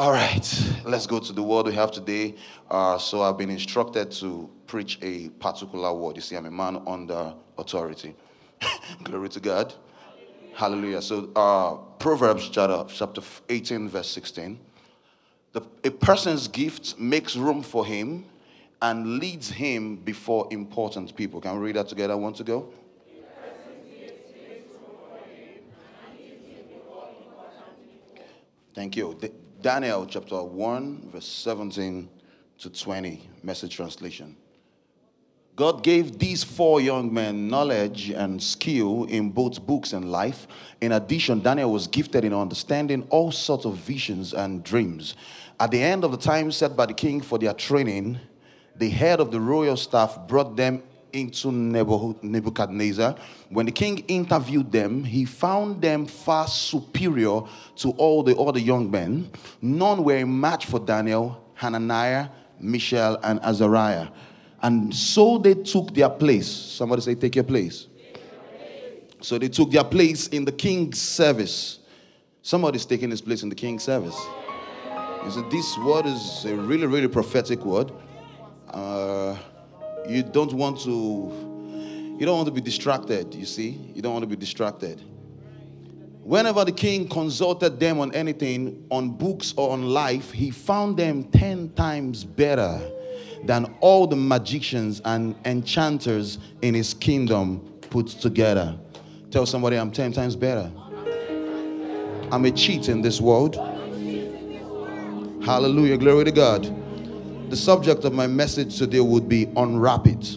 All right, let's go to the word we have today. Uh, so I've been instructed to preach a particular word. You see, I'm a man under authority. Glory to God. Hallelujah. So uh, Proverbs chapter, chapter 18, verse 16. The, a person's gift makes room for him and leads him before important people. Can we read that together? Want to go? Thank you. Daniel chapter 1, verse 17 to 20, message translation. God gave these four young men knowledge and skill in both books and life. In addition, Daniel was gifted in understanding all sorts of visions and dreams. At the end of the time set by the king for their training, the head of the royal staff brought them into Nebuchadnezzar. When the king interviewed them, he found them far superior to all the other young men. None were a match for Daniel, Hananiah, Mishael, and Azariah. And so they took their place. Somebody say, Take your place. So they took their place in the king's service. Somebody's taking his place in the king's service. You see, this word is a really, really prophetic word. Uh, you don't want to you don't want to be distracted you see? You don't want to be distracted. Whenever the king consulted them on anything on books or on life he found them 10 times better than all the magicians and enchanters in his kingdom put together. Tell somebody i'm 10 times better. I'm a cheat in this world. Hallelujah. Glory to god the subject of my message today would be unwrap it.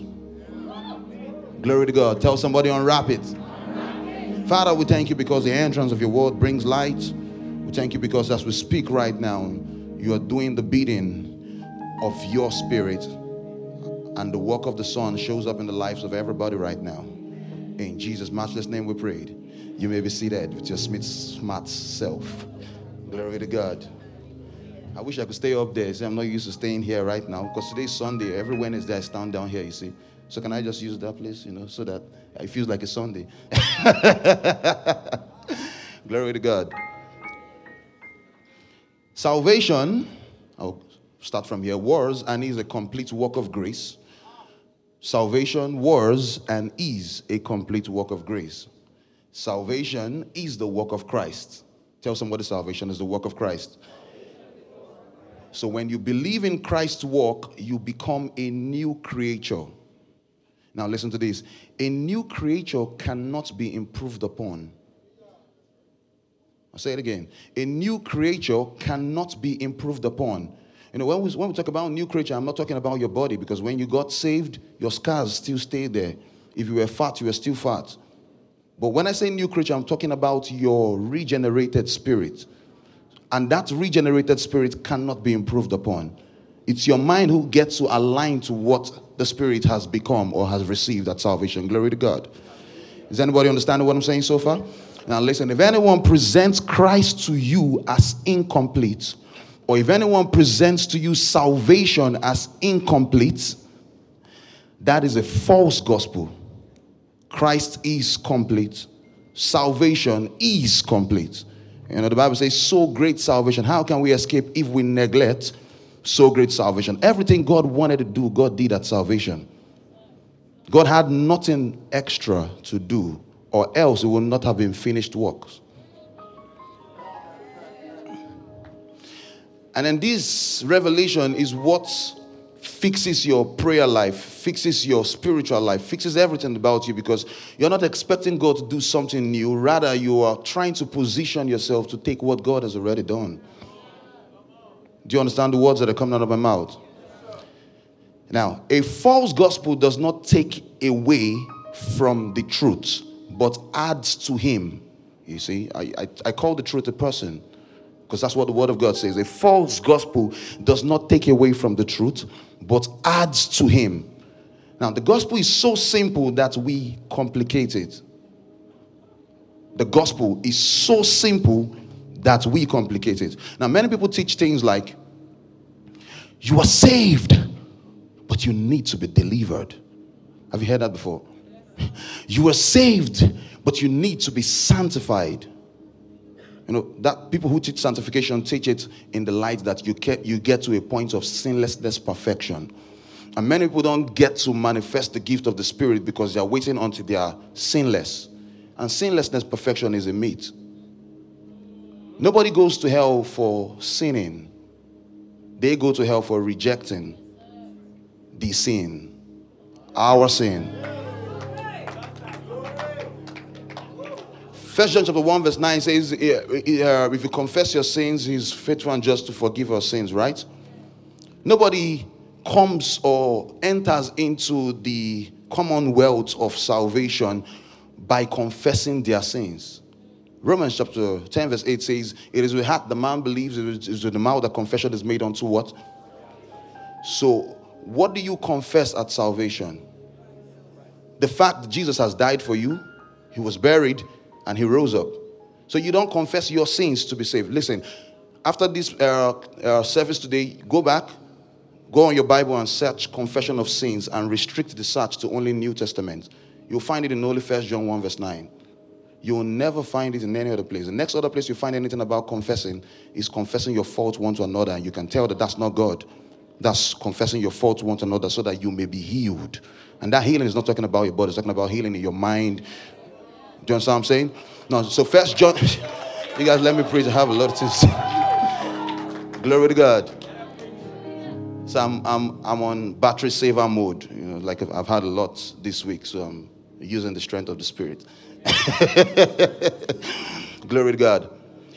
Glory to God. Tell somebody unwrap it. Father, we thank you because the entrance of your word brings light. We thank you because as we speak right now, you are doing the beating of your spirit. And the work of the Son shows up in the lives of everybody right now. In Jesus' matchless name we prayed. You may be seated with your smart self. Glory to God. I wish I could stay up there. See, I'm not used to staying here right now because today's Sunday. Every Wednesday I stand down here, you see. So can I just use that place, you know, so that it feels like a Sunday? Glory to God. Salvation, I'll start from here, was and is a complete work of grace. Salvation was and is a complete work of grace. Salvation is the work of Christ. Tell somebody salvation is the work of Christ. So when you believe in Christ's work, you become a new creature. Now, listen to this a new creature cannot be improved upon. I'll say it again. A new creature cannot be improved upon. You know, when we, when we talk about new creature, I'm not talking about your body because when you got saved, your scars still stay there. If you were fat, you were still fat. But when I say new creature, I'm talking about your regenerated spirit. And that regenerated spirit cannot be improved upon. It's your mind who gets to align to what the spirit has become or has received at salvation. Glory to God. Is anybody understanding what I'm saying so far? Now, listen, if anyone presents Christ to you as incomplete, or if anyone presents to you salvation as incomplete, that is a false gospel. Christ is complete, salvation is complete. You know, the Bible says, so great salvation. How can we escape if we neglect so great salvation? Everything God wanted to do, God did at salvation. God had nothing extra to do, or else it would not have been finished works. And then this revelation is what fixes your prayer life, fixes your spiritual life, fixes everything about you because you're not expecting God to do something new. Rather, you are trying to position yourself to take what God has already done. Do you understand the words that are coming out of my mouth? Now, a false gospel does not take away from the truth, but adds to him. You see, I, I, I call the truth a person because that's what the word of God says. A false gospel does not take away from the truth, but adds to him. Now, the gospel is so simple that we complicate it. The gospel is so simple that we complicate it. Now, many people teach things like, you are saved, but you need to be delivered. Have you heard that before? You are saved, but you need to be sanctified. You know, that people who teach sanctification teach it in the light that you get, you get to a point of sinlessness perfection. And many people don't get to manifest the gift of the Spirit because they're waiting until they are sinless. And sinlessness perfection is a myth. Nobody goes to hell for sinning, they go to hell for rejecting the sin, our sin. First John chapter 1, verse 9 says, eh, eh, eh, uh, If you confess your sins, he's faithful and just to forgive our sins, right? Nobody comes or enters into the commonwealth of salvation by confessing their sins. Romans chapter 10, verse 8 says, It is with heart the man believes, it is with the mouth that confession is made unto what? So, what do you confess at salvation? The fact that Jesus has died for you, he was buried, and he rose up. So you don't confess your sins to be saved. Listen, after this uh, uh, service today, go back, go on your Bible and search confession of sins and restrict the search to only New Testament. You'll find it in only First John 1, verse 9. You will never find it in any other place. The next other place you find anything about confessing is confessing your fault one to another. And you can tell that that's not God. That's confessing your fault one to another so that you may be healed. And that healing is not talking about your body, it's talking about healing in your mind. You understand what I'm saying? No, so first John, you guys let me preach. I have a lot of things. Glory to God. So I'm, I'm, I'm on battery saver mode. You know, like I've had a lot this week, so I'm using the strength of the Spirit. Glory to God.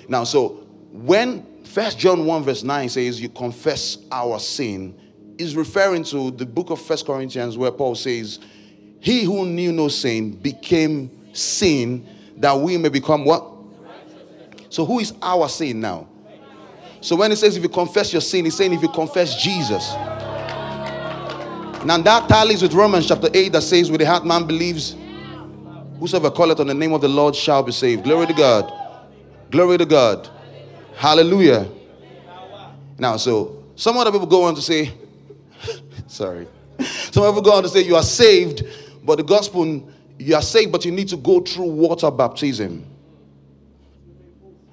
Now, so when First John 1 verse 9 says you confess our sin, is referring to the book of First Corinthians where Paul says, He who knew no sin became sin that we may become what? So who is our sin now? So when he says if you confess your sin, he's saying if you confess Jesus. Now that tallies with Romans chapter 8 that says, with the heart man believes Whosoever calleth on the name of the Lord shall be saved. Glory to God. Glory to God. Hallelujah. Now, so some other people go on to say, sorry. Some people go on to say you are saved, but the gospel, you are saved, but you need to go through water baptism.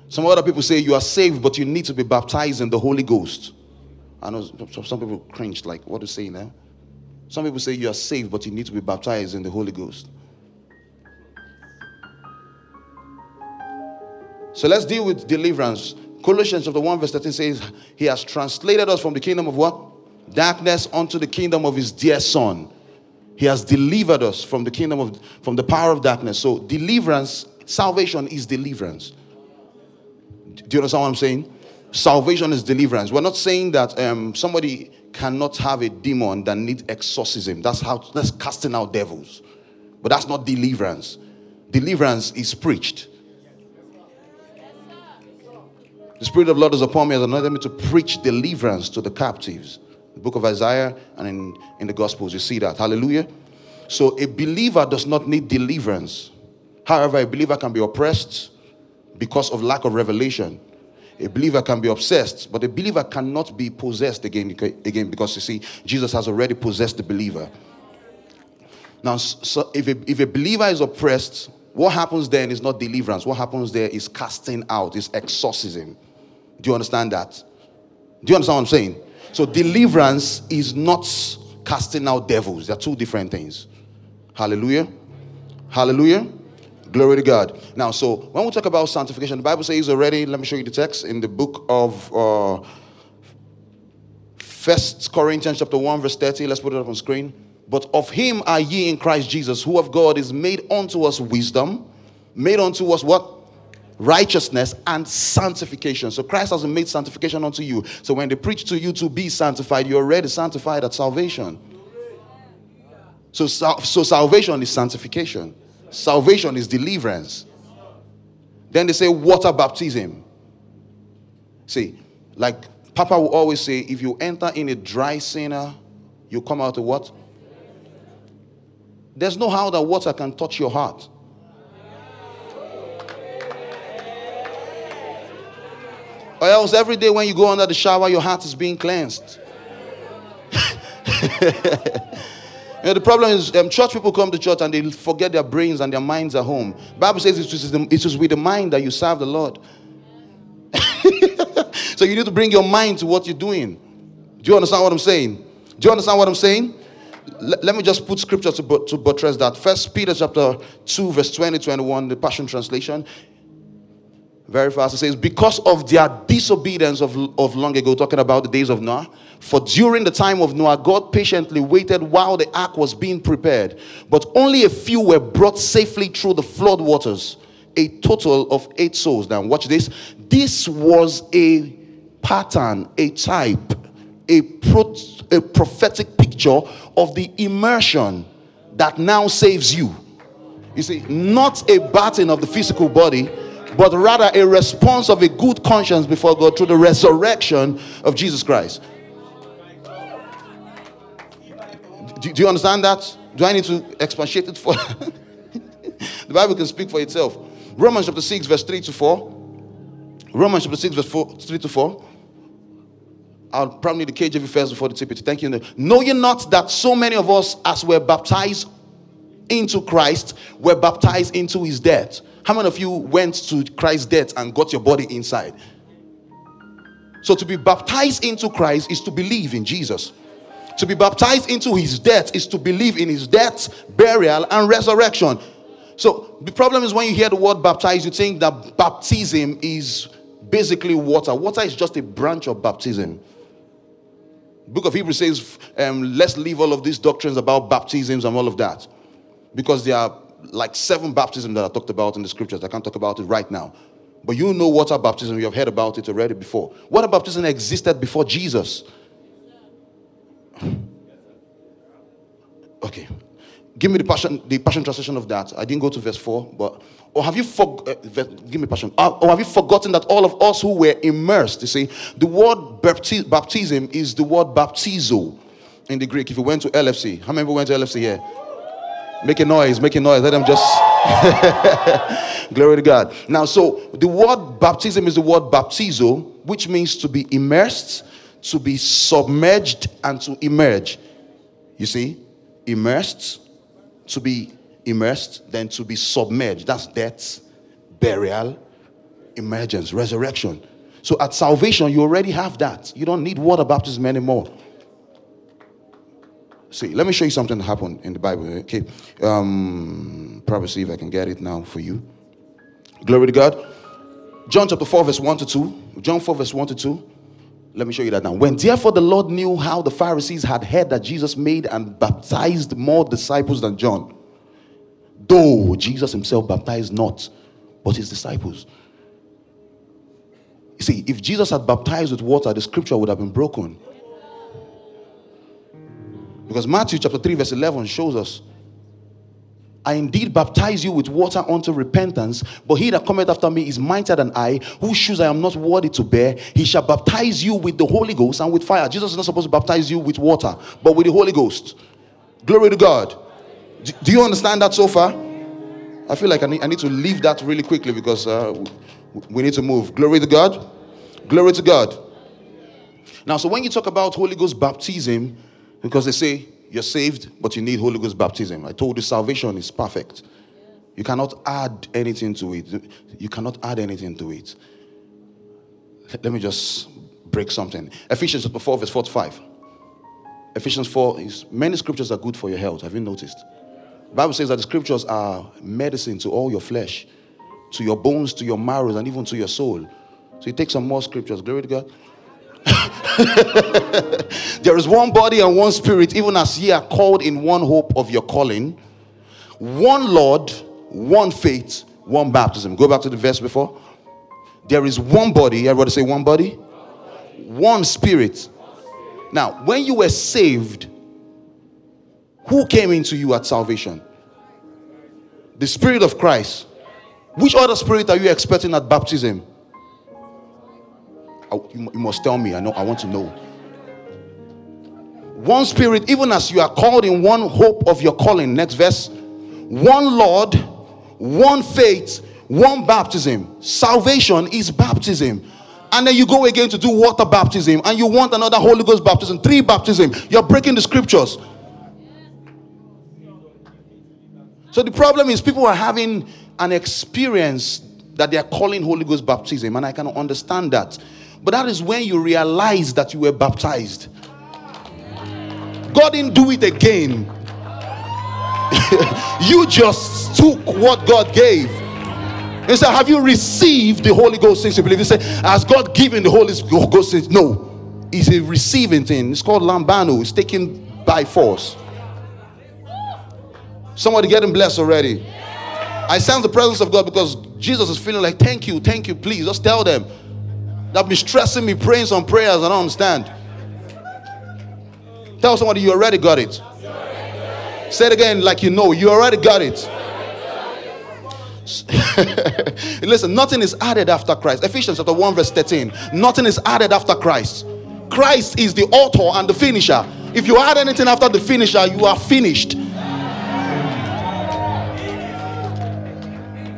Some other people say you are saved, but you need to be baptized in the Holy Ghost. I know some people cringed, like, what are you saying now? Some people say you are saved, but you need to be baptized in the Holy Ghost. So let's deal with deliverance. Colossians chapter 1, verse 13 says, He has translated us from the kingdom of what? Darkness unto the kingdom of his dear son. He has delivered us from the kingdom of from the power of darkness. So deliverance, salvation is deliverance. Do you understand what I'm saying? Salvation is deliverance. We're not saying that um, somebody cannot have a demon that needs exorcism. That's how that's casting out devils. But that's not deliverance. Deliverance is preached. The Spirit of the Lord is upon me has anointed me to preach deliverance to the captives. The book of Isaiah and in, in the Gospels, you see that. Hallelujah. So a believer does not need deliverance. However, a believer can be oppressed because of lack of revelation. A believer can be obsessed, but a believer cannot be possessed again, again because you see, Jesus has already possessed the believer. Now, so if a, if a believer is oppressed, what happens then is not deliverance. What happens there is casting out, is exorcism. Do you understand that? Do you understand what I'm saying? So, deliverance is not casting out devils, they're two different things. Hallelujah. Hallelujah. Glory to God. Now, so when we talk about sanctification, the Bible says already, let me show you the text in the book of uh, First Corinthians chapter 1, verse 30. Let's put it up on screen. But of him are ye in Christ Jesus, who of God is made unto us wisdom, made unto us what? Righteousness and sanctification. So Christ has made sanctification unto you. So when they preach to you to be sanctified, you're already sanctified at salvation. So, so salvation is sanctification. Salvation is deliverance. Then they say water baptism. See, like Papa will always say, if you enter in a dry sinner, you come out of what? There's no how that water can touch your heart. Or else every day when you go under the shower, your heart is being cleansed. you know, the problem is um, church people come to church and they forget their brains and their minds at home. Bible says it is, the, it is with the mind that you serve the Lord. so you need to bring your mind to what you're doing. Do you understand what I'm saying? Do you understand what I'm saying? L- let me just put scripture to, to buttress that. First Peter chapter 2, verse 20, 21, the Passion Translation. Very fast. It says, Because of their disobedience of, of long ago, talking about the days of Noah, for during the time of Noah, God patiently waited while the ark was being prepared. But only a few were brought safely through the flood waters. A total of eight souls. Now, watch this. This was a pattern, a type, a, pro- a prophetic picture of the immersion that now saves you. You see, not a bathing of the physical body, but rather a response of a good conscience before God through the resurrection of Jesus Christ. Do, do you understand that? Do I need to expatiate it for? the Bible can speak for itself. Romans chapter 6, verse 3 to 4. Romans chapter 6, verse 4, 3 to 4. I'll probably need the KJV first before the TPT. Thank you. Know you not that so many of us, as were baptized into Christ, were baptized into his death? How many of you went to Christ's death and got your body inside? So to be baptized into Christ is to believe in Jesus. To be baptized into his death is to believe in his death, burial, and resurrection. So the problem is when you hear the word baptized, you think that baptism is basically water. Water is just a branch of baptism. Book of Hebrews says, um, let's leave all of these doctrines about baptisms and all of that. Because they are like seven baptisms that are talked about in the scriptures. I can't talk about it right now. But you know water baptism, you have heard about it already before. Water baptism existed before Jesus. Okay. Give me the passion, the passion translation of that. I didn't go to verse 4, but or have you for, uh, give me passion. Or, or have you forgotten that all of us who were immersed, you see, the word baptism is the word baptizo in the Greek. If you went to LFC, how many people went to LFC here? Make a noise, make a noise. Let them just. Glory to God. Now, so the word baptism is the word baptizo, which means to be immersed, to be submerged, and to emerge. You see, immersed, to be immersed, then to be submerged. That's death, burial, emergence, resurrection. So at salvation, you already have that. You don't need water baptism anymore. See, let me show you something that happened in the Bible. Okay, um, probably see if I can get it now for you. Glory to God. John chapter 4, verse 1 to 2. John 4, verse 1 to 2. Let me show you that now. When therefore the Lord knew how the Pharisees had heard that Jesus made and baptized more disciples than John, though Jesus himself baptized not, but his disciples. You see, if Jesus had baptized with water, the scripture would have been broken. Because Matthew chapter 3, verse 11 shows us I indeed baptize you with water unto repentance, but he that cometh after me is mightier than I, whose shoes I am not worthy to bear. He shall baptize you with the Holy Ghost and with fire. Jesus is not supposed to baptize you with water, but with the Holy Ghost. Glory to God. Do, do you understand that so far? I feel like I need, I need to leave that really quickly because uh, we need to move. Glory to God. Glory to God. Now, so when you talk about Holy Ghost baptism, because they say you're saved, but you need Holy Ghost baptism. I told you salvation is perfect. You cannot add anything to it. You cannot add anything to it. Let me just break something. Ephesians 4, verse 45. Ephesians 4 is many scriptures are good for your health. Have you noticed? The Bible says that the scriptures are medicine to all your flesh, to your bones, to your marrows, and even to your soul. So you take some more scriptures. Glory to God. there is one body and one spirit, even as ye are called in one hope of your calling, one Lord, one faith, one baptism. Go back to the verse before. There is one body. Everybody say one body, one spirit. Now, when you were saved, who came into you at salvation? The Spirit of Christ. Which other spirit are you expecting at baptism? You must tell me. I know. I want to know. One spirit, even as you are called in one hope of your calling. Next verse. One Lord, one faith, one baptism. Salvation is baptism. And then you go again to do water baptism, and you want another Holy Ghost baptism, three baptism. You're breaking the scriptures. So the problem is people are having an experience that they are calling Holy Ghost baptism, and I can understand that. But that is when you realize that you were baptized. God didn't do it again. you just took what God gave. He said, Have you received the Holy Ghost since you believe? He said, Has God given the Holy Ghost since? No. It's a receiving thing. It's called lambano. It's taken by force. Somebody getting blessed already. I sense the presence of God because Jesus is feeling like, Thank you, thank you, please. Just tell them. That be stressing me, praying some prayers. I don't understand. Tell somebody you already got it. Say it again like you know. You already got it. Listen, nothing is added after Christ. Ephesians chapter 1, verse 13. Nothing is added after Christ. Christ is the author and the finisher. If you add anything after the finisher, you are finished.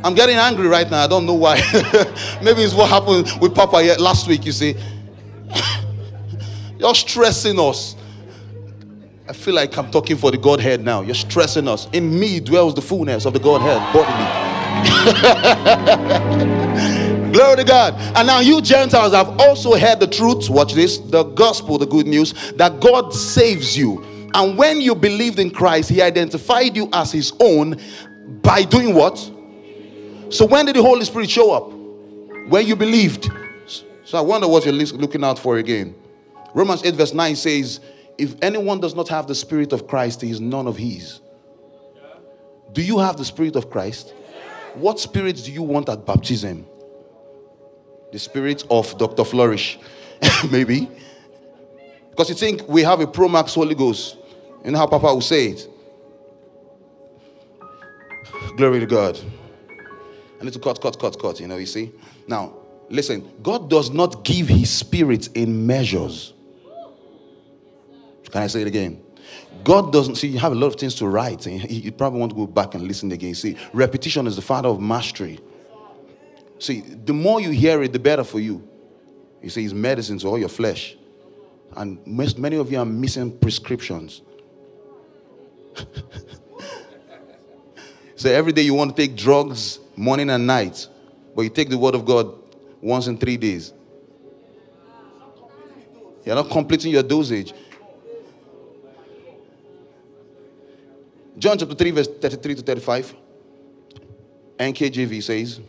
I'm getting angry right now. I don't know why. Maybe it's what happened with Papa last week, you see. You're stressing us. I feel like I'm talking for the Godhead now. You're stressing us. In me dwells the fullness of the Godhead bodily. Glory to God. And now you Gentiles have also heard the truth. Watch this the gospel, the good news that God saves you. And when you believed in Christ, He identified you as His own by doing what? So when did the Holy Spirit show up? When you believed. So I wonder what you're looking out for again. Romans 8, verse 9 says, If anyone does not have the Spirit of Christ, he is none of his. Do you have the Spirit of Christ? What spirit do you want at baptism? The spirit of Dr. Flourish, maybe. Because you think we have a Pro Max Holy Ghost. You know how Papa will say it. Glory to God. I to cut, cut, cut, cut. You know, you see? Now, listen, God does not give his spirit in measures. Can I say it again? God doesn't see you have a lot of things to write, and you probably want to go back and listen again. See, repetition is the father of mastery. See, the more you hear it, the better for you. You see, it's medicine to all your flesh. And most, many of you are missing prescriptions. so every day you want to take drugs morning and night, but you take the word of God once in three days. You're not completing your dosage. John chapter 3, verse 33 to 35. NKJV says,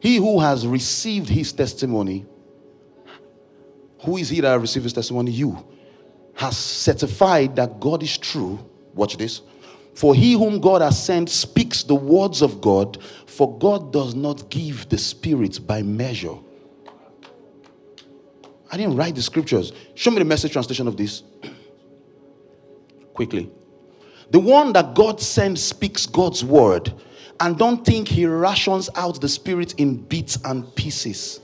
He who has received his testimony, who is he that received his testimony? You. Has certified that God is true. Watch this. For he whom God has sent speaks the words of God, for God does not give the Spirit by measure. I didn't write the scriptures. Show me the message translation of this. Quickly. The one that God sends speaks God's word. And don't think he rations out the spirit in bits and pieces.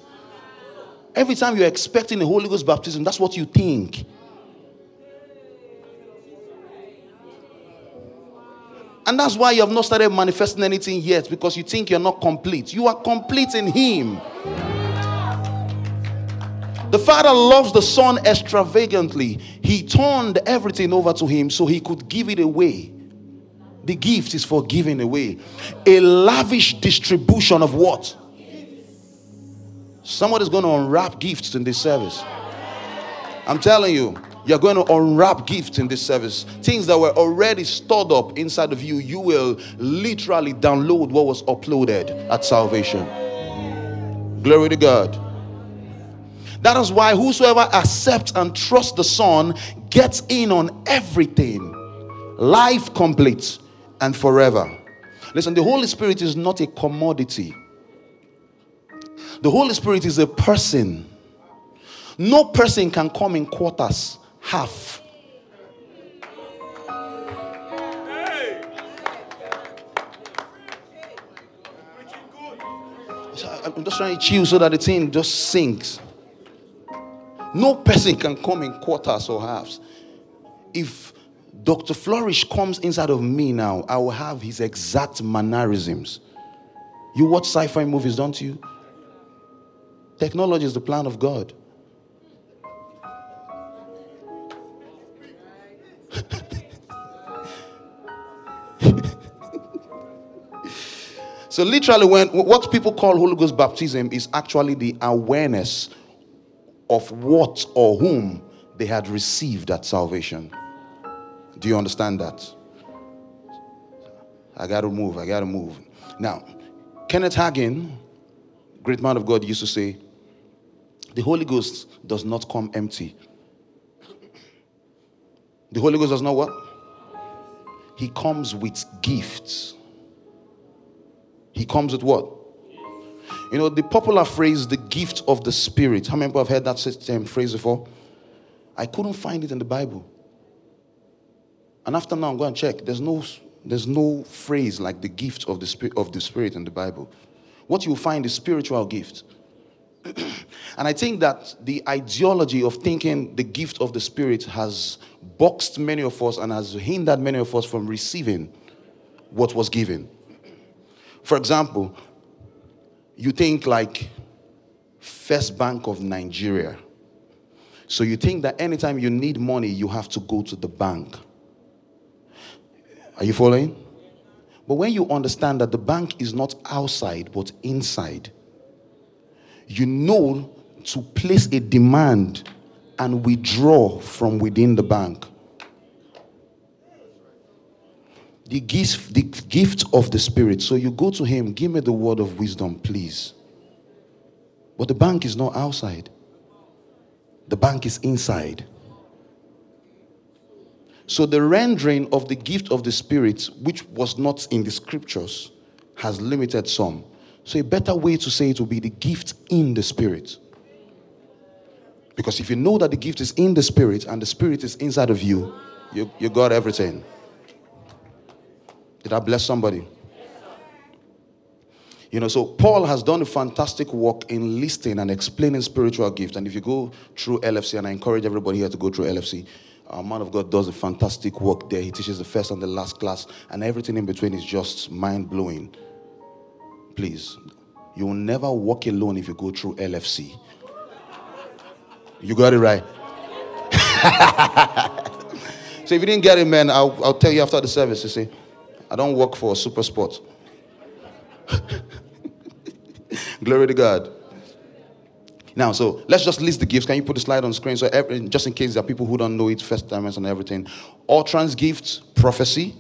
Every time you're expecting a Holy Ghost baptism, that's what you think. And that's why you have not started manifesting anything yet because you think you're not complete. You are complete in Him. The Father loves the Son extravagantly. He turned everything over to Him so He could give it away. The gift is for giving away. A lavish distribution of what? Somebody's going to unwrap gifts in this service. I'm telling you, you're going to unwrap gifts in this service. Things that were already stored up inside of you, you will literally download what was uploaded at salvation. Glory to God. That is why whosoever accepts and trusts the Son gets in on everything. Life complete and forever. Listen, the Holy Spirit is not a commodity. The Holy Spirit is a person. No person can come in quarters, half. I'm just trying to chill so that the thing just sinks. No person can come in quarters or halves. If Dr. Flourish comes inside of me now, I will have his exact mannerisms. You watch sci fi movies, don't you? Technology is the plan of God. So, literally, when what people call Holy Ghost baptism is actually the awareness of what or whom they had received that salvation. Do you understand that? I got to move. I got to move. Now, Kenneth Hagin, great man of God, used to say, The Holy Ghost does not come empty. The Holy Ghost does not what? He comes with gifts. He comes with what? You know, the popular phrase, the gift of the Spirit. How many people have heard that same um, phrase before? I couldn't find it in the Bible. And after now, I'm going to check. There's no, there's no phrase like the gift of the, spirit, of the Spirit in the Bible. What you'll find is spiritual gift. and I think that the ideology of thinking the gift of the Spirit has boxed many of us and has hindered many of us from receiving what was given. For example, you think like First Bank of Nigeria. So you think that anytime you need money, you have to go to the bank. Are you following? But when you understand that the bank is not outside but inside, you know to place a demand and withdraw from within the bank. The gift, the gift of the Spirit. So you go to Him, give me the word of wisdom, please. But the bank is not outside, the bank is inside. So the rendering of the gift of the Spirit, which was not in the scriptures, has limited some. So a better way to say it would be the gift in the Spirit. Because if you know that the gift is in the Spirit and the Spirit is inside of you, you, you got everything. Did I bless somebody? You know, so Paul has done a fantastic work in listing and explaining spiritual gifts. And if you go through LFC, and I encourage everybody here to go through LFC, our man of God does a fantastic work there. He teaches the first and the last class, and everything in between is just mind blowing. Please, you will never walk alone if you go through LFC. You got it right. so if you didn't get it, man, I'll, I'll tell you after the service. You see, I don't work for a Super Sport. Glory to God. Now, so let's just list the gifts. Can you put the slide on the screen? So, every, just in case there are people who don't know it, first timers and everything. Utterance gifts, prophecy,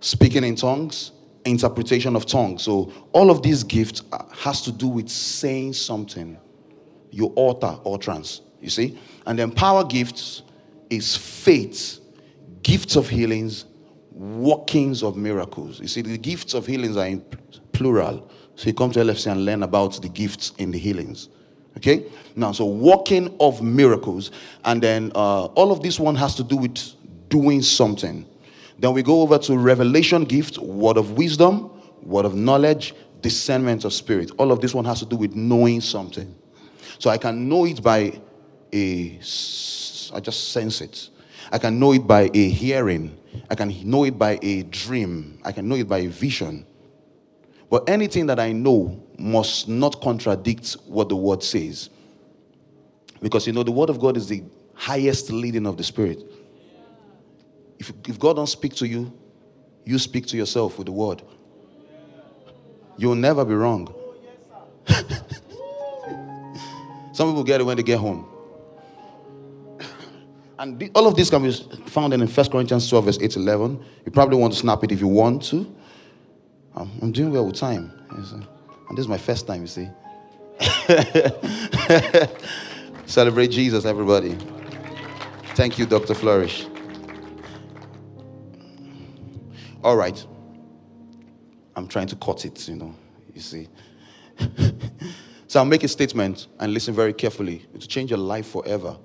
speaking in tongues, interpretation of tongues. So, all of these gifts uh, has to do with saying something. You utter utterance, you see? And then power gifts is faith, gifts of healings, workings of miracles. You see, the gifts of healings are in plural. So you come to LFC and learn about the gifts in the healings. Okay? Now, so working of miracles. And then uh, all of this one has to do with doing something. Then we go over to revelation gift, word of wisdom, word of knowledge, discernment of spirit. All of this one has to do with knowing something. So I can know it by a, I just sense it. I can know it by a hearing. I can know it by a dream. I can know it by a vision. But anything that I know must not contradict what the word says. Because you know, the word of God is the highest leading of the spirit. If, if God don't speak to you, you speak to yourself with the word. You'll never be wrong. Some people get it when they get home. And the, all of this can be found in 1 Corinthians 12, verse 8 11. You probably want to snap it if you want to. I'm, I'm doing well with time. And this is my first time, you see. Celebrate Jesus, everybody. Thank you, Dr. Flourish. All right. I'm trying to cut it, you know, you see. so I'll make a statement and listen very carefully to change your life forever.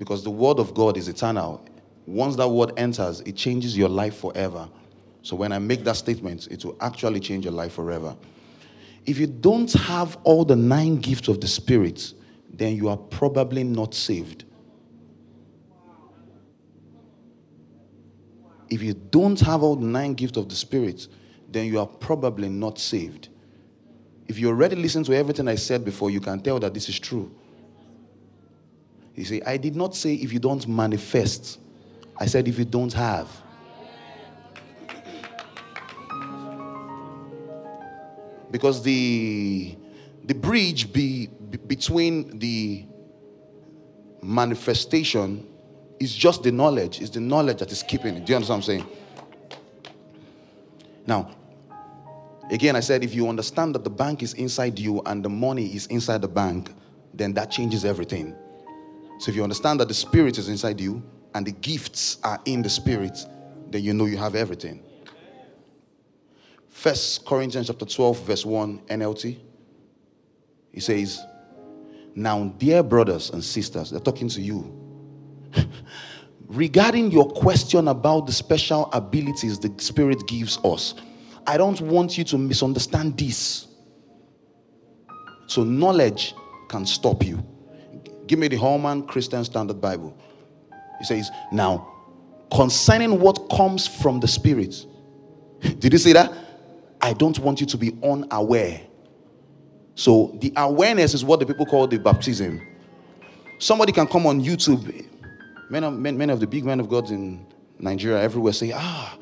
Because the word of God is eternal. Once that word enters, it changes your life forever. So when I make that statement, it will actually change your life forever. If you don't have all the nine gifts of the Spirit, then you are probably not saved. If you don't have all the nine gifts of the Spirit, then you are probably not saved. If you already listened to everything I said before, you can tell that this is true. You see, I did not say if you don't manifest, I said if you don't have. Because the, the bridge be, be between the manifestation is just the knowledge. It's the knowledge that is keeping it. Do you understand what I'm saying? Now, again, I said if you understand that the bank is inside you and the money is inside the bank, then that changes everything. So if you understand that the spirit is inside you and the gifts are in the spirit, then you know you have everything. First Corinthians chapter 12, verse 1, NLT. He says, Now, dear brothers and sisters, they're talking to you. Regarding your question about the special abilities the Spirit gives us, I don't want you to misunderstand this. So, knowledge can stop you. Give me the Holman Christian Standard Bible. He says, Now, concerning what comes from the Spirit, did you see that? I don't want you to be unaware. So the awareness is what the people call the baptism. Somebody can come on YouTube. Many of, many of the big men of God in Nigeria, everywhere, say, Ah,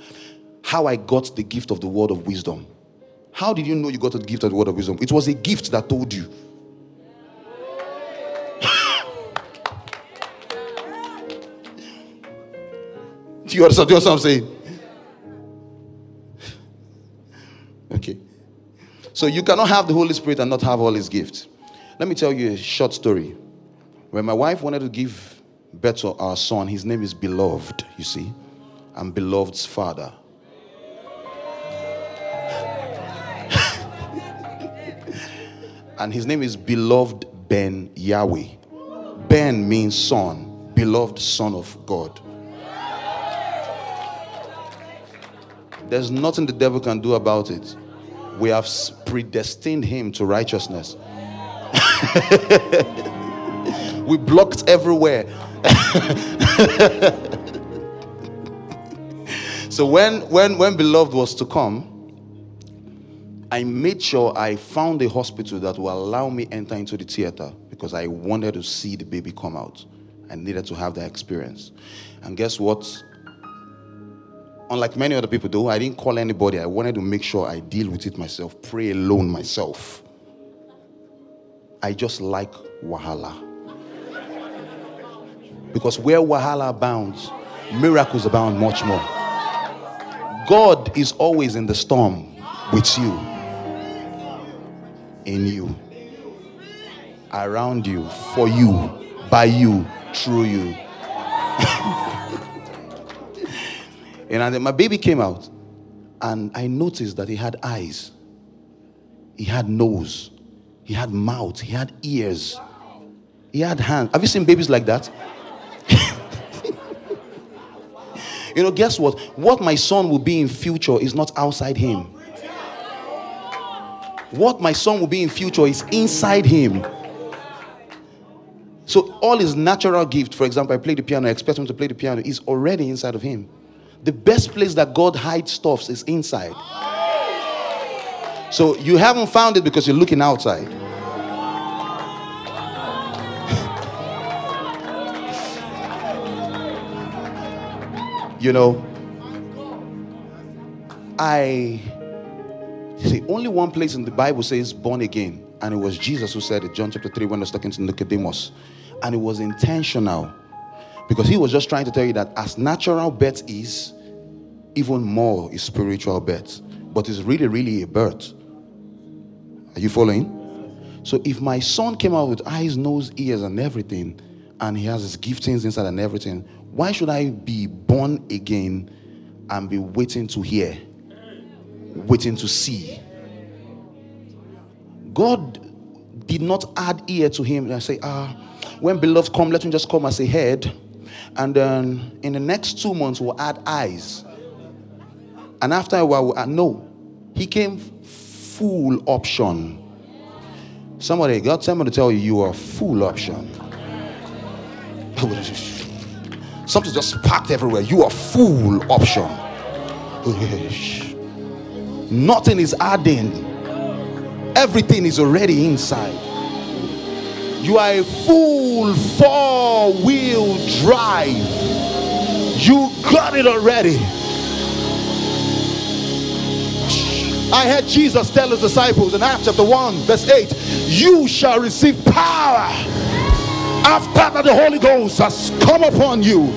how I got the gift of the word of wisdom. How did you know you got the gift of the word of wisdom? It was a gift that told you. do you understand what I'm saying? Okay. So you cannot have the Holy Spirit and not have all his gifts. Let me tell you a short story. When my wife wanted to give birth to our son, his name is Beloved, you see. I'm Beloved's father. and his name is Beloved Ben Yahweh. Ben means son, beloved son of God. There's nothing the devil can do about it. We have predestined him to righteousness. we blocked everywhere. so when when when beloved was to come, I made sure I found a hospital that will allow me enter into the theater because I wanted to see the baby come out. I needed to have that experience. And guess what? Unlike many other people do, I didn't call anybody. I wanted to make sure I deal with it myself, pray alone myself. I just like Wahala. Because where Wahala abounds, miracles abound much more. God is always in the storm with you, in you, around you, for you, by you, through you. And then my baby came out, and I noticed that he had eyes, he had nose, he had mouth, he had ears, he had hands. Have you seen babies like that? you know, guess what? What my son will be in future is not outside him. What my son will be in future is inside him. So all his natural gift, for example, I play the piano, I expect him to play the piano, is already inside of him. The best place that God hides stuffs is inside. So you haven't found it because you're looking outside. you know, I see only one place in the Bible says born again, and it was Jesus who said it, John chapter 3, when I was talking to Nicodemus. And it was intentional. Because he was just trying to tell you that as natural birth is, even more is spiritual birth. But it's really, really a birth. Are you following? So if my son came out with eyes, nose, ears, and everything, and he has his giftings inside and everything, why should I be born again and be waiting to hear, waiting to see? God did not add ear to him and say, ah, when beloved come, let him just come as a head and then in the next two months, we'll add eyes. And after a while, we'll add, no, he came full option. Somebody, God, somebody tell you you are full option. Something just packed everywhere. You are full option. Nothing is adding. Everything is already inside. You are a full four wheel drive. You got it already. I had Jesus tell his disciples in Acts chapter 1, verse 8 you shall receive power after that the Holy Ghost has come upon you.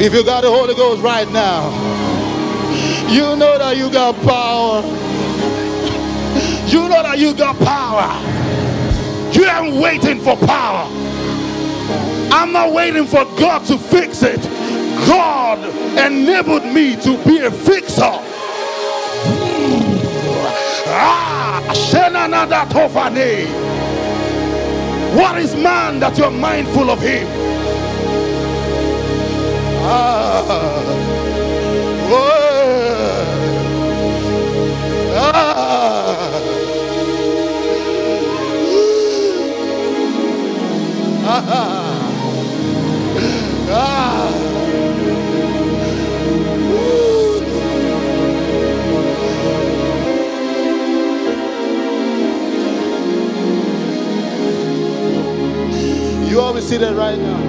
If you got the Holy Ghost right now, you know that you got power. You know that you got power. You ain't waiting for power. I'm not waiting for God to fix it. God enabled me to be a fixer. Ah, what is man that you're mindful of him? Ah, ah. You always see that right now.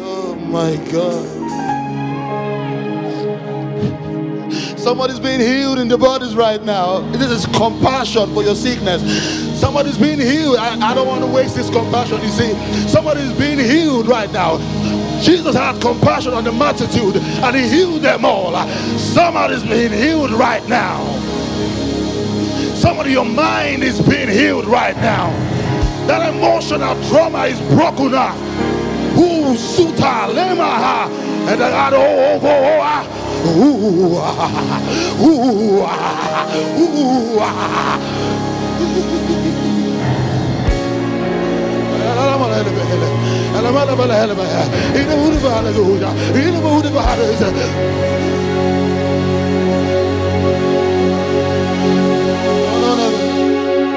Oh my God. Somebody's being healed in the bodies right now. This is compassion for your sickness. Somebody's being healed. I, I don't want to waste this compassion. You see, somebody's being healed right now. Jesus had compassion on the multitude and he healed them all. Somebody's being healed right now. Somebody, your mind is being healed right now. That emotional trauma is broken up. Ooh, suta lema and I got over. Oh, ah. Ooh, ah, ooh, ah, ooh, ooh,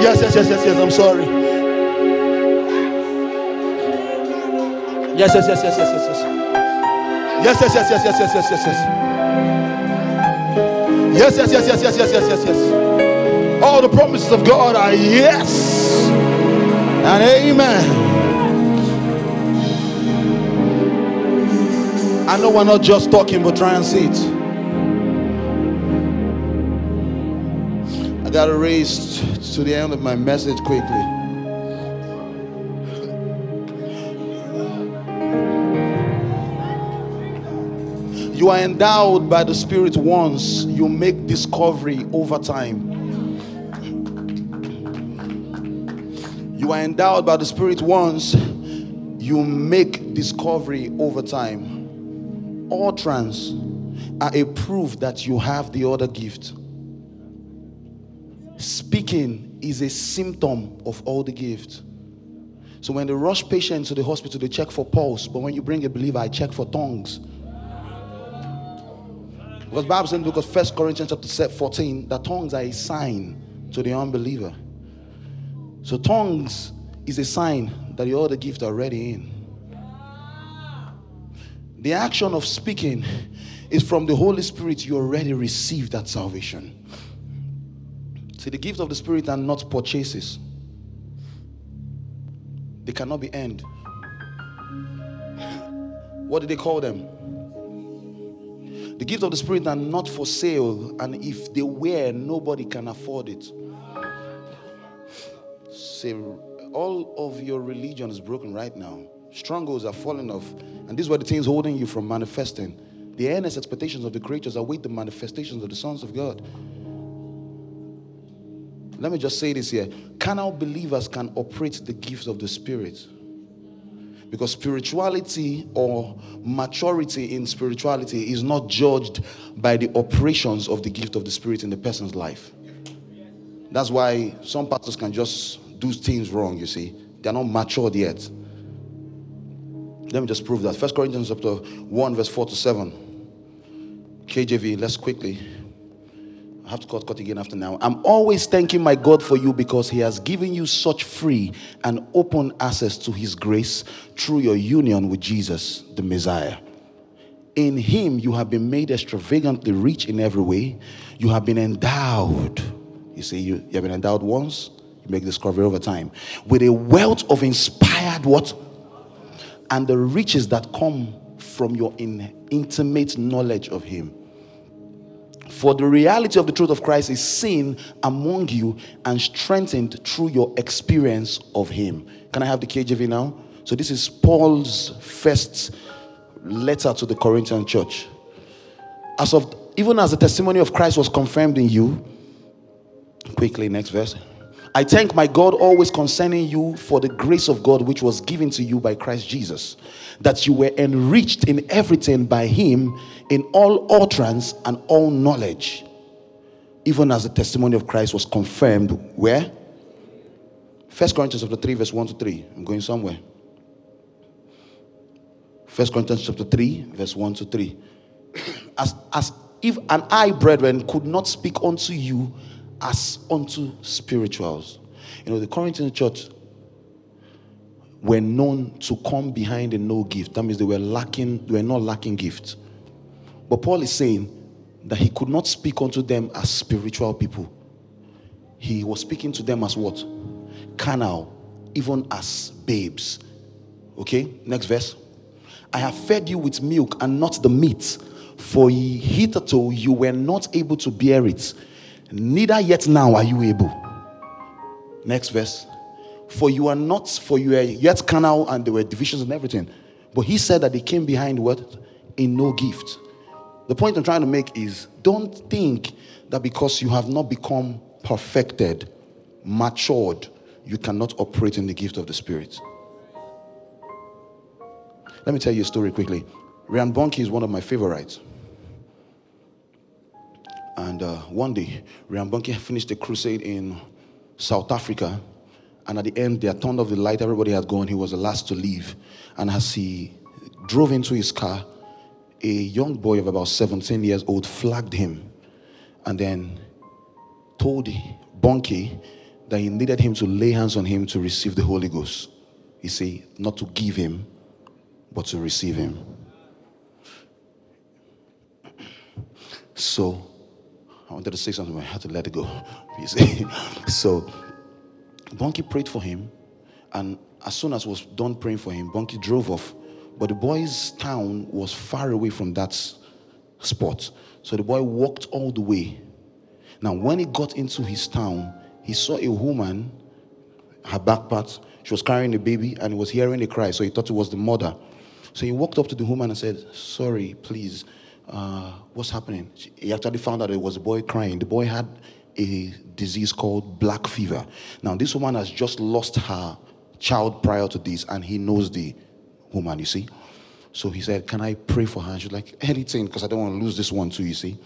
Yes, yes, yes, yes, yes. I'm sorry. Yes, yes, yes, yes, yes, yes, yes. Yes, yes, yes, yes, yes, yes, yes, yes, yes. Yes, yes, yes, yes, yes, yes, yes, yes, yes. All the promises of God are yes and amen. I know we're not just talking, but try and see it. I got to race to the end of my message quickly. You are endowed by the Spirit once, you make discovery over time. You are endowed by the Spirit once, you make discovery over time utterance are a proof that you have the other gift. Speaking is a symptom of all the gifts. So when they rush patients to the hospital, they check for pulse. But when you bring a believer, I check for tongues. Because Bible says in the book of First Corinthians chapter 14 that tongues are a sign to the unbeliever. So tongues is a sign that the other gift are already in. The action of speaking is from the Holy Spirit. You already received that salvation. See, the gifts of the Spirit are not purchases, they cannot be earned. What do they call them? The gifts of the Spirit are not for sale, and if they were, nobody can afford it. Say, all of your religion is broken right now. Strongholds are falling off. And these were the things holding you from manifesting. The earnest expectations of the creatures await the manifestations of the sons of God. Let me just say this here. Carnal believers can operate the gifts of the Spirit. Because spirituality or maturity in spirituality is not judged by the operations of the gift of the Spirit in the person's life. That's why some pastors can just do things wrong, you see. They're not matured yet. Let me just prove that. First Corinthians chapter 1, verse 4 to 7. KJV, let's quickly. I have to cut, cut again after now. I'm always thanking my God for you because He has given you such free and open access to His grace through your union with Jesus, the Messiah. In Him, you have been made extravagantly rich in every way. You have been endowed. You see, you, you have been endowed once, you make discovery over time, with a wealth of inspired what? And the riches that come from your in, intimate knowledge of Him. For the reality of the truth of Christ is seen among you and strengthened through your experience of Him. Can I have the KJV now? So, this is Paul's first letter to the Corinthian church. As of even as the testimony of Christ was confirmed in you, quickly, next verse. I thank my God always concerning you for the grace of God which was given to you by Christ Jesus, that you were enriched in everything by him in all utterance and all knowledge, even as the testimony of Christ was confirmed where? First Corinthians chapter 3, verse 1 to 3. I'm going somewhere. First Corinthians chapter 3, verse 1 to 3. As, as if an I, brethren, could not speak unto you as unto spirituals. You know, the Corinthian church were known to come behind a no gift. That means they were lacking, they were not lacking gifts. But Paul is saying that he could not speak unto them as spiritual people. He was speaking to them as what? Carnal, even as babes. Okay, next verse. I have fed you with milk and not the meat, for hitherto you were not able to bear it neither yet now are you able. Next verse. For you are not, for you are yet carnal, and there were divisions and everything. But he said that they came behind what? In no gift. The point I'm trying to make is don't think that because you have not become perfected, matured, you cannot operate in the gift of the Spirit. Let me tell you a story quickly. Reinhard Bonnke is one of my favorites. And uh, one day, Bonnke finished a crusade in South Africa. And at the end, they had turned off the light. Everybody had gone. He was the last to leave. And as he drove into his car, a young boy of about 17 years old flagged him and then told Bonnke that he needed him to lay hands on him to receive the Holy Ghost. He said, not to give him, but to receive him. So wanted to say something, but I had to let it go. You see? so Bonnke prayed for him, and as soon as was done praying for him, Bonnke drove off. But the boy's town was far away from that spot. So the boy walked all the way. Now, when he got into his town, he saw a woman, her back part, she was carrying a baby and he was hearing a cry. So he thought it was the mother. So he walked up to the woman and said, Sorry, please, uh, what's happening? He actually found out it was a boy crying. The boy had a disease called black fever. Now, this woman has just lost her child prior to this, and he knows the woman, you see. So he said, Can I pray for her? She's like, Anything, because I don't want to lose this one too, you see.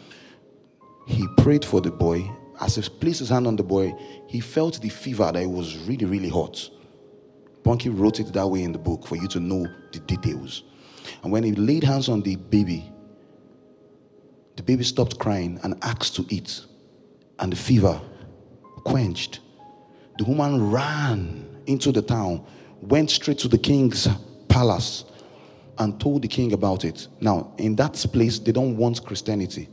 He prayed for the boy. As he placed his hand on the boy, he felt the fever that it was really, really hot. Bonnke wrote it that way in the book for you to know the details. And when he laid hands on the baby, the baby stopped crying and asked to eat, and the fever quenched. The woman ran into the town, went straight to the king's palace, and told the king about it. Now, in that place, they don't want Christianity.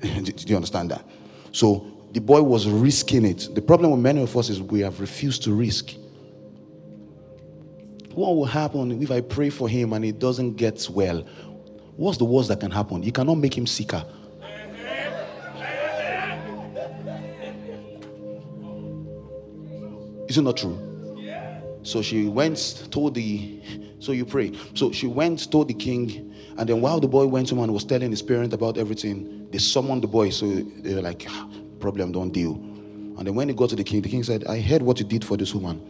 Do you understand that? So the boy was risking it. The problem with many of us is we have refused to risk. What will happen if I pray for him and he doesn't get well? What's the worst that can happen? You cannot make him sicker. Is it not true? So she went, told the, so you pray. So she went, told the king, and then while the boy went home and was telling his parent about everything, they summoned the boy. So they were like, ah, problem, don't deal. And then when he got to the king, the king said, I heard what you did for this woman.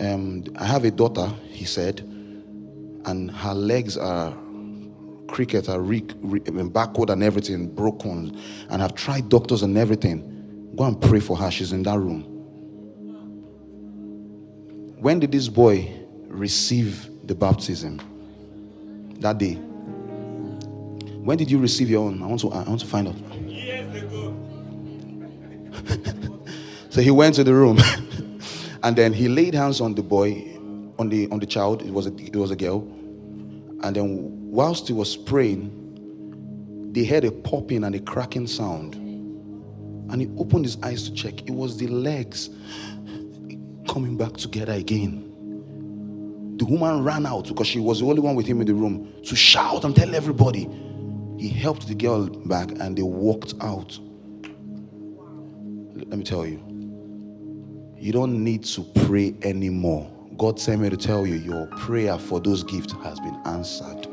Um, I have a daughter, he said, and her legs are cricket are re, re, backward and everything, broken, and have tried doctors and everything. Go and pray for her. She's in that room. When did this boy receive the baptism? That day. When did you receive your own? I want to, I want to find out. Years ago. so he went to the room and then he laid hands on the boy, on the on the child. It was a it was a girl. And then whilst he was praying, they heard a popping and a cracking sound. And he opened his eyes to check. It was the legs coming back together again. The woman ran out because she was the only one with him in the room to shout and tell everybody. He helped the girl back and they walked out. Let me tell you, you don't need to pray anymore. God sent me to tell you your prayer for those gifts has been answered.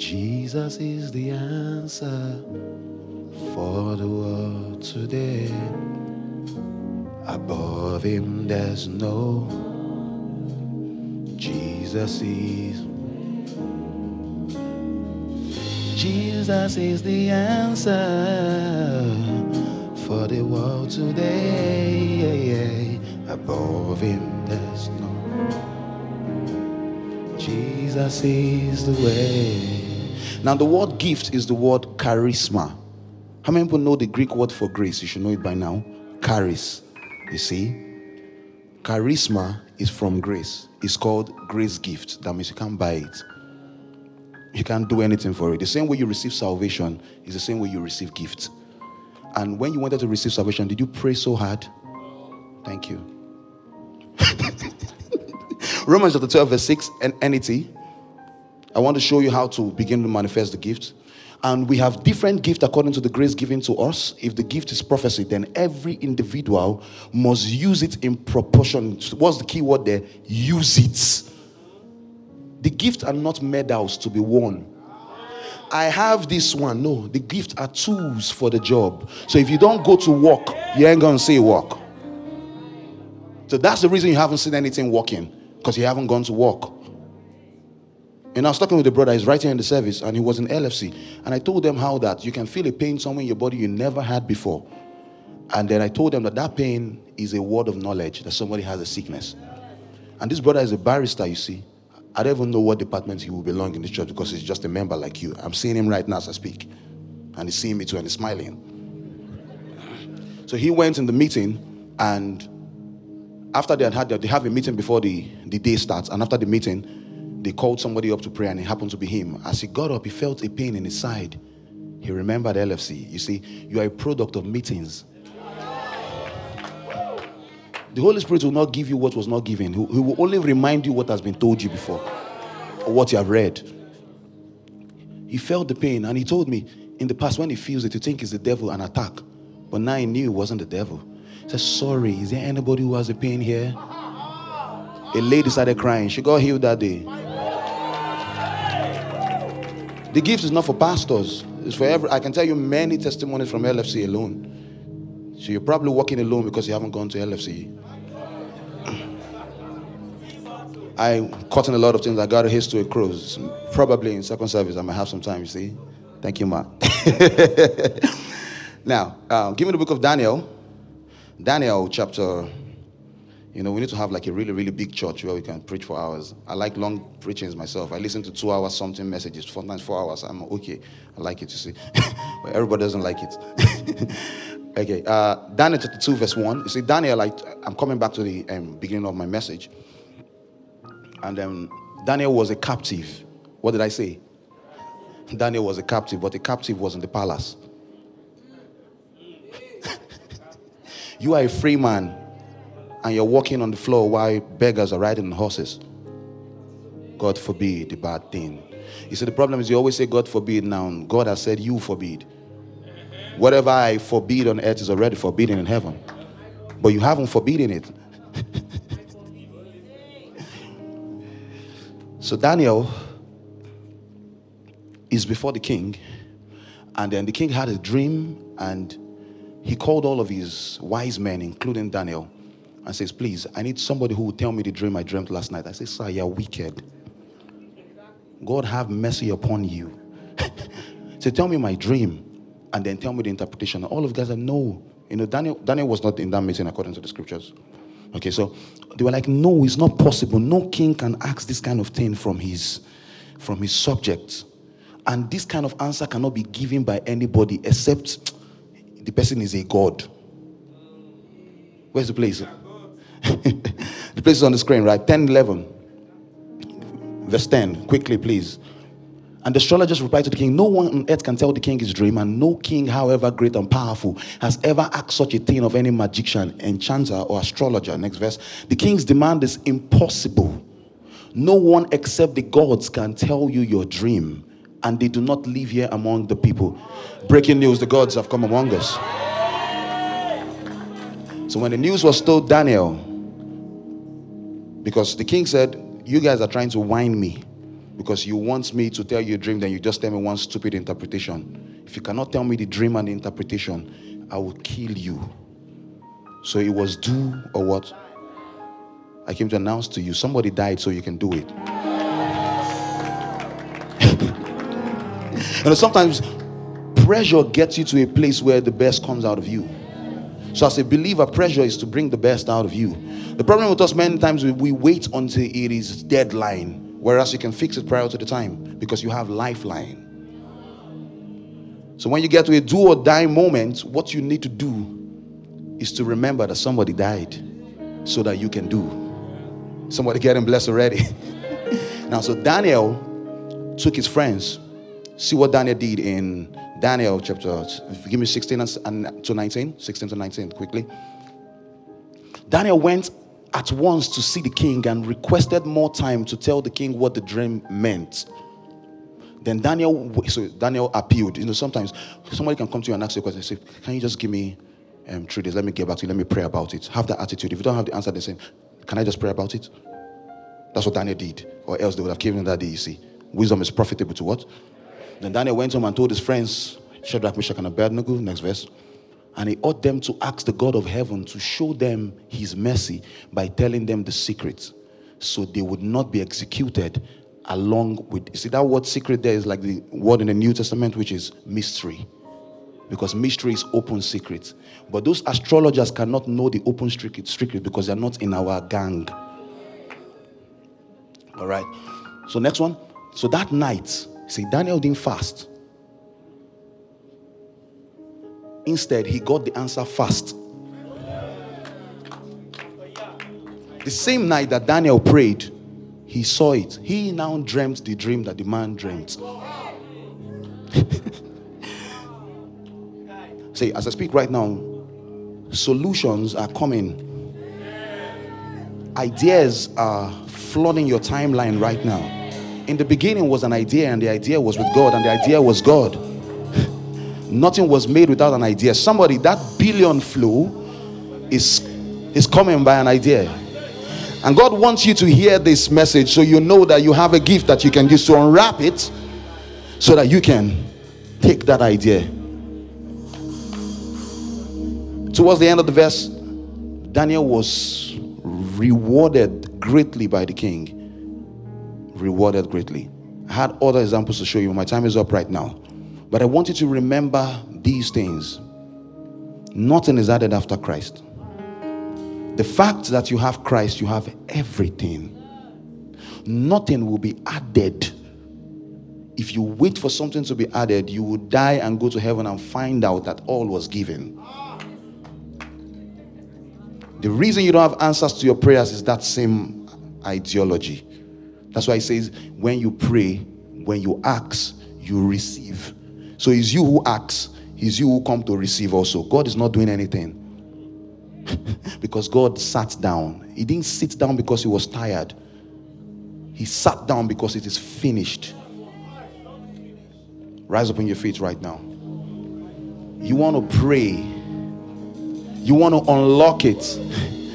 Jesus is the answer for the world today. Above him, there's no Jesus is. Jesus is the answer for the world today. Above him, there's no. Jesus is the way. Now, the word gift is the word charisma. How many people know the Greek word for grace? You should know it by now. Charis. You see? Charisma is from grace. It's called grace gift. That means you can't buy it. You can't do anything for it. The same way you receive salvation is the same way you receive gifts. And when you wanted to receive salvation, did you pray so hard? Thank you. Romans chapter 12, verse 6, and NET. I want to show you how to begin to manifest the gift. And we have different gifts according to the grace given to us. If the gift is prophecy, then every individual must use it in proportion. What's the key word there? Use it. The gifts are not medals to be worn. I have this one. No, the gifts are tools for the job. So if you don't go to work, you ain't gonna see work. So that's the reason you haven't seen anything working, because you haven't gone to work. And I was talking with a brother, he's right here in the service, and he was in LFC. And I told them how that you can feel a pain somewhere in your body you never had before. And then I told them that that pain is a word of knowledge that somebody has a sickness. And this brother is a barrister, you see. I don't even know what department he will belong in this church because he's just a member like you. I'm seeing him right now as I speak. And he's seeing me too and he's smiling. So he went in the meeting and after they had had they have a meeting before the, the day starts. And after the meeting, they called somebody up to pray and it happened to be him. As he got up, he felt a pain in his side. He remembered LFC. You see, you are a product of meetings. The Holy Spirit will not give you what was not given. He will only remind you what has been told you before or what you have read. He felt the pain and he told me in the past when he feels it, you think it's the devil, an attack. But now he knew it wasn't the devil. He said, Sorry, is there anybody who has a pain here? A lady started crying. She got healed that day. The gift is not for pastors. It's for every. I can tell you many testimonies from LFC alone. So you're probably walking alone because you haven't gone to LFC. I caught in a lot of things. I got a history of. Probably in second service, I might have some time. You see. Thank you, Ma. now, uh, give me the book of Daniel. Daniel chapter you know, we need to have like a really, really big church where we can preach for hours. I like long preachings myself. I listen to two hours something messages, sometimes four hours. I'm okay. I like it, you see. but everybody doesn't like it. okay. Uh, Daniel chapter 2, verse 1. You see, Daniel, like, I'm coming back to the um, beginning of my message. And um, Daniel was a captive. What did I say? Daniel was a captive, but the captive was in the palace. you are a free man and you're walking on the floor while beggars are riding horses. God forbid the bad thing. You see, the problem is you always say, God forbid now. God has said, You forbid. Whatever I forbid on earth is already forbidden in heaven. But you haven't forbidden it. so Daniel is before the king, and then the king had a dream, and he called all of his wise men, including Daniel and says, Please, I need somebody who will tell me the dream I dreamt last night. I say, Sir, you're wicked. God have mercy upon you. so tell me my dream and then tell me the interpretation. All of you guys are no. You know, Daniel, Daniel was not in that meeting according to the scriptures. Okay, so they were like, no, it's not possible. No king can ask this kind of thing from his from his subjects. And this kind of answer cannot be given by anybody except the person is a god. Where's the place? the place is on the screen, right? 10, 11. Verse 10. Quickly, please. And the astrologers replied to the king, No one on earth can tell the king his dream, and no king, however great and powerful, has ever asked such a thing of any magician, enchanter, or astrologer. Next verse. The king's demand is impossible. No one except the gods can tell you your dream and they do not live here among the people. Breaking news the gods have come among us. So when the news was told Daniel, because the king said, You guys are trying to whine me because you want me to tell you a dream, then you just tell me one stupid interpretation. If you cannot tell me the dream and the interpretation, I will kill you. So it was do or what? I came to announce to you somebody died so you can do it. know, sometimes pressure gets you to a place where the best comes out of you. So, as a believer, pressure is to bring the best out of you. The problem with us many times we, wait until it is deadline, whereas you can fix it prior to the time because you have lifeline. So, when you get to a do or die moment, what you need to do is to remember that somebody died so that you can do. Somebody getting blessed already. now, so Daniel took his friends. See what Daniel did in Daniel chapter, give me 16 and to 19, 16 to 19 quickly. Daniel went at once to see the king and requested more time to tell the king what the dream meant. Then Daniel, so Daniel appealed. You know, sometimes somebody can come to you and ask you a question say, Can you just give me um, three days? Let me get back to you. Let me pray about it. Have that attitude. If you don't have the answer, they say, Can I just pray about it? That's what Daniel did. Or else they would have given him that day, you see. Wisdom is profitable to what? Then Daniel went home and told his friends, Shadrach, Meshach, and Abednego, next verse. And he ought them to ask the God of heaven to show them his mercy by telling them the secrets so they would not be executed along with. See, that word secret there is like the word in the New Testament, which is mystery. Because mystery is open secret. But those astrologers cannot know the open secret, secret because they're not in our gang. All right. So, next one. So, that night, See, Daniel didn't fast. Instead, he got the answer fast. The same night that Daniel prayed, he saw it. He now dreamt the dream that the man dreamt. See, as I speak right now, solutions are coming. Ideas are flooding your timeline right now in the beginning was an idea, and the idea was with God, and the idea was God. Nothing was made without an idea. Somebody, that billion flow is, is coming by an idea. And God wants you to hear this message so you know that you have a gift that you can use to unwrap it so that you can take that idea. Towards the end of the verse, Daniel was rewarded greatly by the king rewarded greatly. I had other examples to show you. My time is up right now. But I want you to remember these things. Nothing is added after Christ. The fact that you have Christ, you have everything. Nothing will be added. If you wait for something to be added, you will die and go to heaven and find out that all was given. The reason you don't have answers to your prayers is that same ideology. That's why it says, when you pray, when you ask, you receive. So it's you who acts, it's you who come to receive also. God is not doing anything. because God sat down. He didn't sit down because he was tired. He sat down because it is finished. Rise up on your feet right now. You want to pray. You want to unlock it.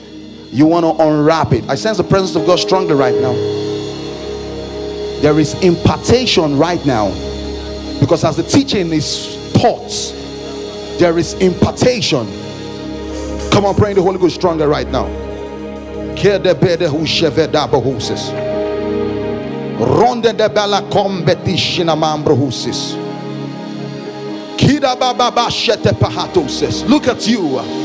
You want to unwrap it. I sense the presence of God strongly right now. There is impartation right now. Because as the teaching is taught, there is impartation. Come on, pray in the Holy Ghost stronger right now. Ronde de bella competition mambrohusis. Kida baba shete pahatosis. Look at you.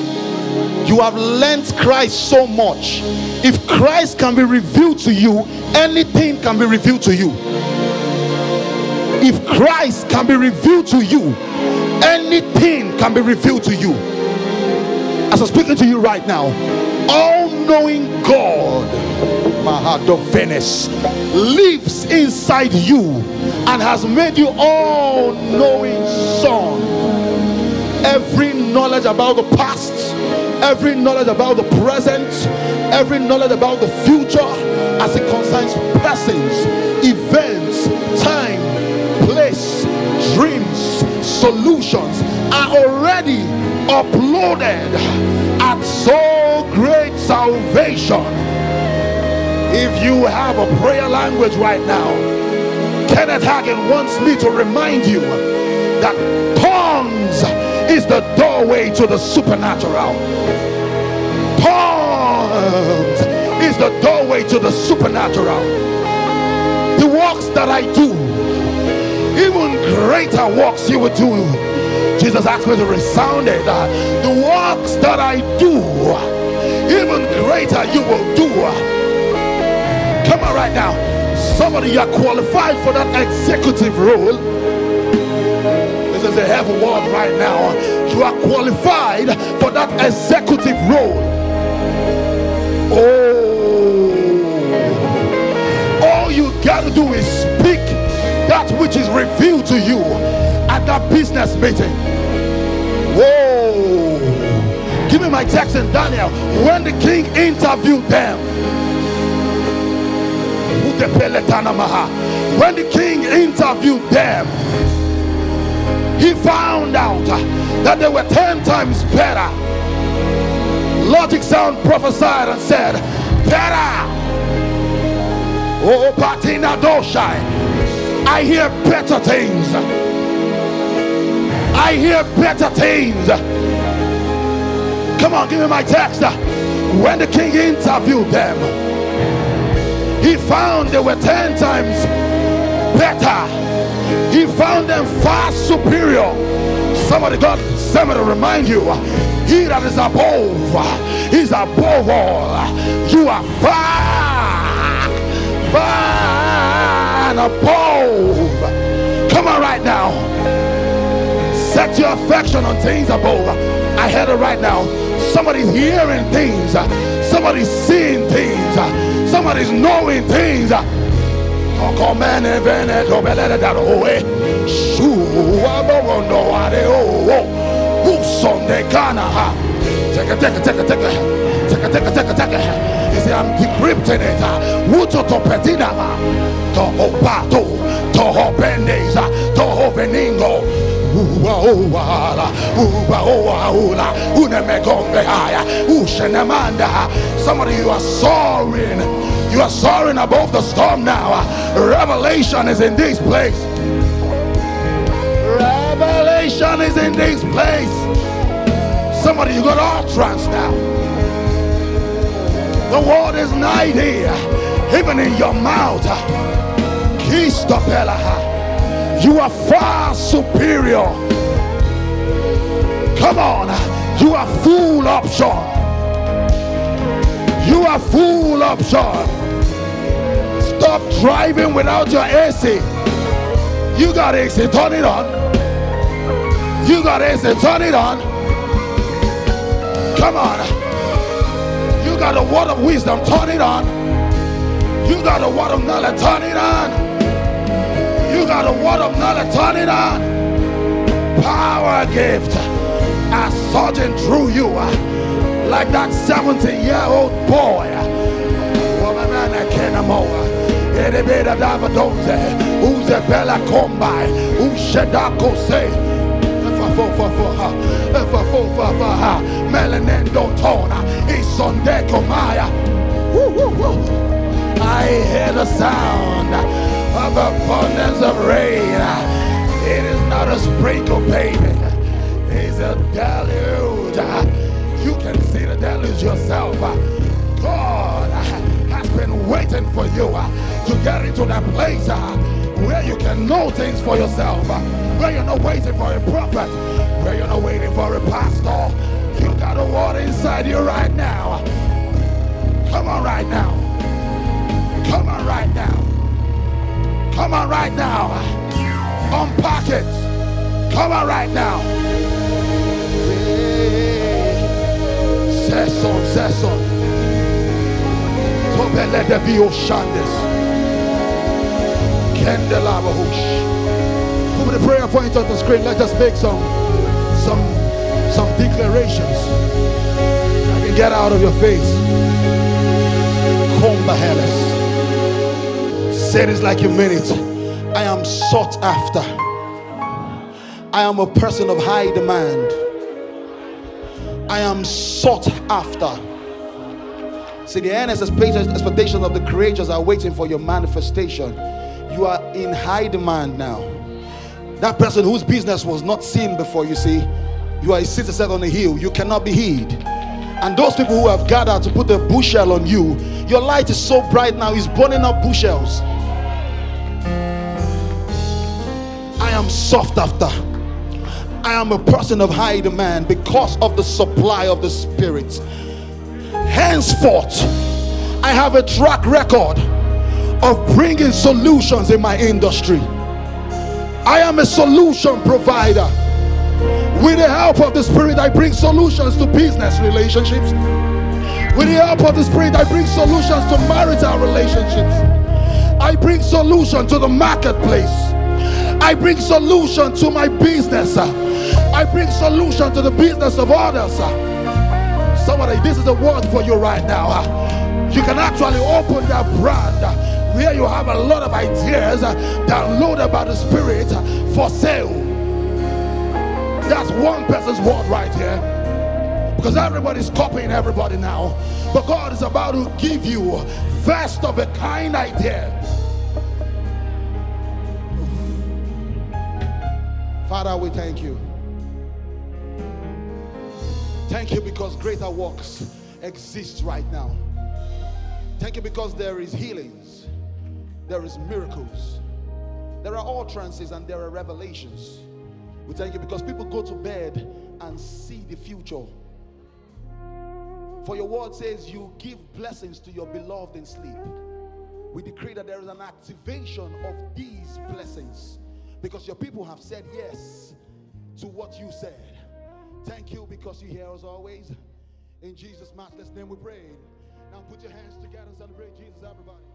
You have learned Christ so much. If Christ can be revealed to you, anything can be revealed to you. If Christ can be revealed to you, anything can be revealed to you. As I'm speaking to you right now, all knowing God, Mahado Venice, lives inside you and has made you all knowing son. Every knowledge about the past, every knowledge about the present, every knowledge about the future as it concerns persons, events, time, place, dreams, solutions are already uploaded at so great salvation. If you have a prayer language right now, Kenneth Hagin wants me to remind you that is the doorway to the supernatural. Tongues is the doorway to the supernatural. The works that I do, even greater works you will do. Jesus asked me to resound it. The works that I do, even greater you will do. Come on, right now. Somebody, you are qualified for that executive role. This is a heavy word right now. You are qualified for that executive role. Oh, all you got to do is speak that which is revealed to you at that business meeting. Whoa, give me my text in Daniel when the king interviewed them. When the king interviewed them, he found out that they were 10 times better. Logic Sound prophesied and said, Better. Oh, Patina Doshai. I hear better things. I hear better things. Come on, give me my text. When the king interviewed them, he found they were 10 times better. He found them far superior. Somebody God sent me remind you he that is above is above all. You are far, far above. Come on, right now. Set your affection on things above. I heard it right now. Somebody's hearing things. Somebody's seeing things. Somebody's knowing things. Come man even eh, it obelere that away. Shua bondo are oh. Eh. Ah, Sunday kana ha. Take a take a take a take a. He said I'm decrypting it. Wuto to petina ma. To opato. To hopendeza. To hoveningo. Somebody you are soaring. You are soaring above the storm now. Revelation is in this place. Revelation is in this place. Somebody, you got all utterance now. The word is nigh here, even in your mouth. You are far superior. Come on, you are full option. You are full option. Stop driving without your AC. You got AC, turn it on. You got AC, turn it on. Come on. You got a word of wisdom, turn it on. You got a word of knowledge, turn it on. You got a word of knowledge, turn it on. Power gift are surging through you uh, like that 17 year old boy. Woman, I can't Ushedako say, Melanendo Tona, Isondeco Maya. I hear the sound of abundance of rain. It is not a sprinkle, baby. It's a deluge. You can see the deluge yourself. God has been waiting for you to get into that place where you can know things for yourself, where you're not waiting for a prophet, where you're not waiting for a pastor. Got a word inside you right now. Come on, right now. Come on, right now. Come on, right now. Unpack it. Come on, right now. Sesson, sesson. Topele de Vioshandes. Put the prayer point on the screen. Let us make some some some declarations. I can get out of your face. Comba Hellas. Say this like mean it. I am sought after. I am a person of high demand. I am sought after. See, the earnest expectations of the creatures are waiting for your manifestation. You are in high demand now. That person whose business was not seen before, you see, you are a city set on a hill. You cannot be hid. And those people who have gathered to put a bushel on you, your light is so bright now, it's burning up bushels. I am soft after. I am a person of high demand because of the supply of the Spirit. Henceforth, I have a track record of bringing solutions in my industry. I am a solution provider. With the help of the Spirit, I bring solutions to business relationships. With the help of the Spirit, I bring solutions to marital relationships. I bring solution to the marketplace. I bring solution to my business. I bring solution to the business of others. Somebody, this is a word for you right now. You can actually open that brand where you have a lot of ideas downloaded by the Spirit for sale. That's one person's word right here. Because everybody's copying everybody now. But God is about to give you first of a kind idea. Father, we thank you. Thank you because greater works exist right now. Thank you because there is healings, there is miracles, there are utterances, and there are revelations. We thank you because people go to bed and see the future. For your word says you give blessings to your beloved in sleep. We decree that there is an activation of these blessings because your people have said yes to what you said. Thank you because you hear us always. In Jesus' matchless name we pray. Now put your hands together and celebrate Jesus, everybody.